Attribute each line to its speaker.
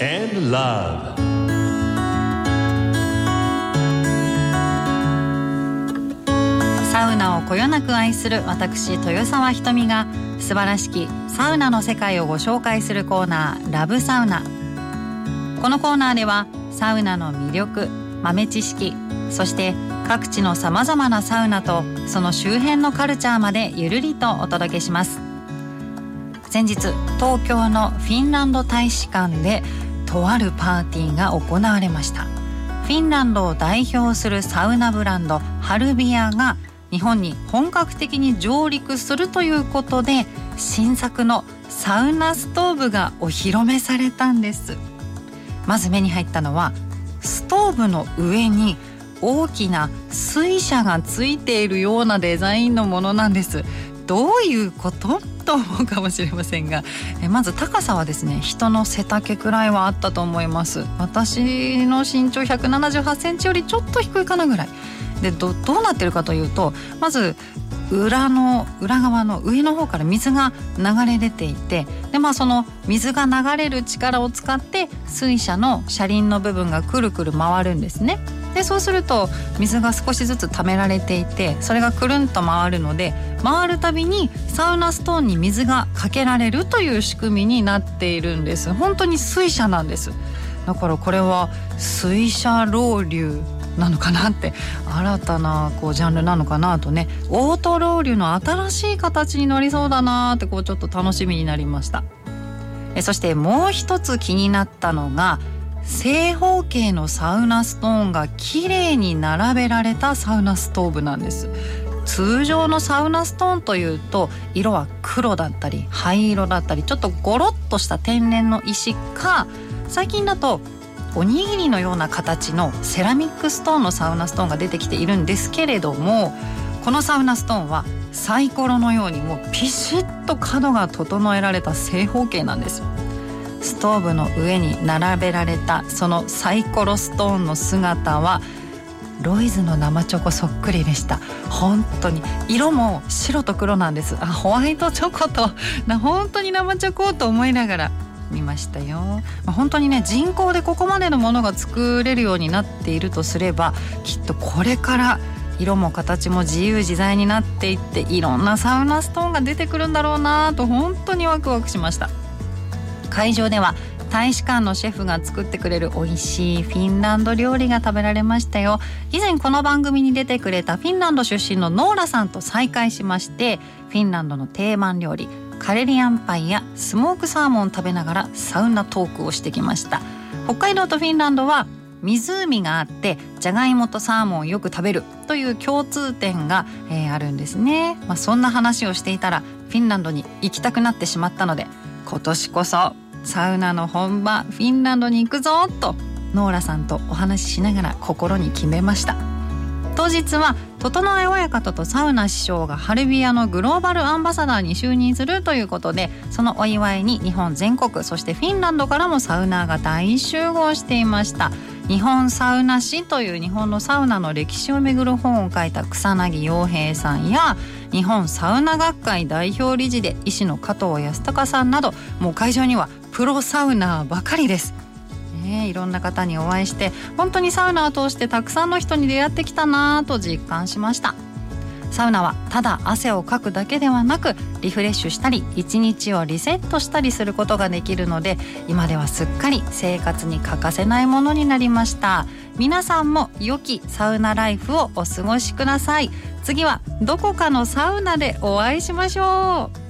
Speaker 1: Love.
Speaker 2: サウナをこよなく愛する私豊沢ひとみが素晴らしきサウナの世界をご紹介するコーナーラブサウナ。このコーナーではサウナの魅力豆知識そして各地のさまざまなサウナとその周辺のカルチャーまでゆるりとお届けします。先日東京のフィンランド大使館でとあるパーティーが行われました。フィンランドを代表するサウナブランドハルビアが日本に本格的に上陸するということで新作のサウナストーブがお披露目されたんです。まず目に入ったのはストーブの上に大きな水車がついているようなデザインのものなんです。どういうこと？と思うかもしれませんがえまず高さはですね人の背丈くらいはあったと思います私の身長178センチよりちょっと低いかなぐらいでどどうなってるかというとまず裏の裏側の上の方から水が流れ出ていてでまあその水が流れる力を使って水車の車輪の部分がくるくる回るんですね。でそうすると水が少しずつ溜められていてそれがくるんと回るので回るたびにサウナストーンに水がかけられるという仕組みになっているんです。本当に水車なんです。だからこれは水車ロウリュなのかなって新たなこうジャンルなのかなとねオートロウリュの新しい形になりそうだなってこうちょっと楽しみになりました。えそしてもう一つ気になったのが正方形のサウナストーンが綺麗に並べられたサウナストーブなんです。通常のサウナストーンというと色は黒だったり灰色だったりちょっとゴロッとした天然の石か最近だとおにぎりのような形のセラミックストーンのサウナストーンが出てきているんですけれどもこのサウナストーンはサイコロのようにもうピシッと角が整えられた正方形なんです。ストーブの上に並べられたそのサイコロストーンの姿はロイズの生チョコそっくりでした。本当に色も白と黒なんです。あホワイトチョコとな本当に生チョコと思いながら見ましたよ、まあ、本当にね人工でここまでのものが作れるようになっているとすればきっとこれから色も形も自由自在になっていっていろんなサウナストーンが出てくるんだろうなと本当にワクワクしました。会場では大使館のシェフが作ってくれる美味しいフィンランド料理が食べられましたよ。以前この番組に出てくれたフィンランド出身のノーラさんと再会しましてフィンランドの定番料理カレリアンパイやスモークサーモンを食べながらサウナトークをしてきました。北海道とフィンランドは湖があってじゃがいもとサーモンをよく食べるという共通点が、えー、あるんですね、まあ、そんな話をしていたらフィンランドに行きたくなってしまったので今年こそサウナの本場フィンランドに行くぞとノーラさんとお話ししながら心に決めました。当日は整え親方とサウナ師匠がハルビアのグローバルアンバサダーに就任するということでそのお祝いに日本全国そしてフィンランドからもサウナーが大集合していました。日本サウナ史という日本のサウナの歴史をめぐる本を書いた草薙洋平さんや日本サウナ学会代表理事で医師の加藤康隆さんなどもう会場にはプロサウナーばかりです。ね、いろんな方にお会いして本当にサウナを通してたくさんの人に出会ってきたなと実感しました。サウナはただ汗をかくだけではなくリフレッシュしたり一日をリセットしたりすることができるので今ではすっかり生活に欠かせないものになりました。皆さんも良きサウナライフをお過ごしください。次はどこかのサウナでお会いしましょう。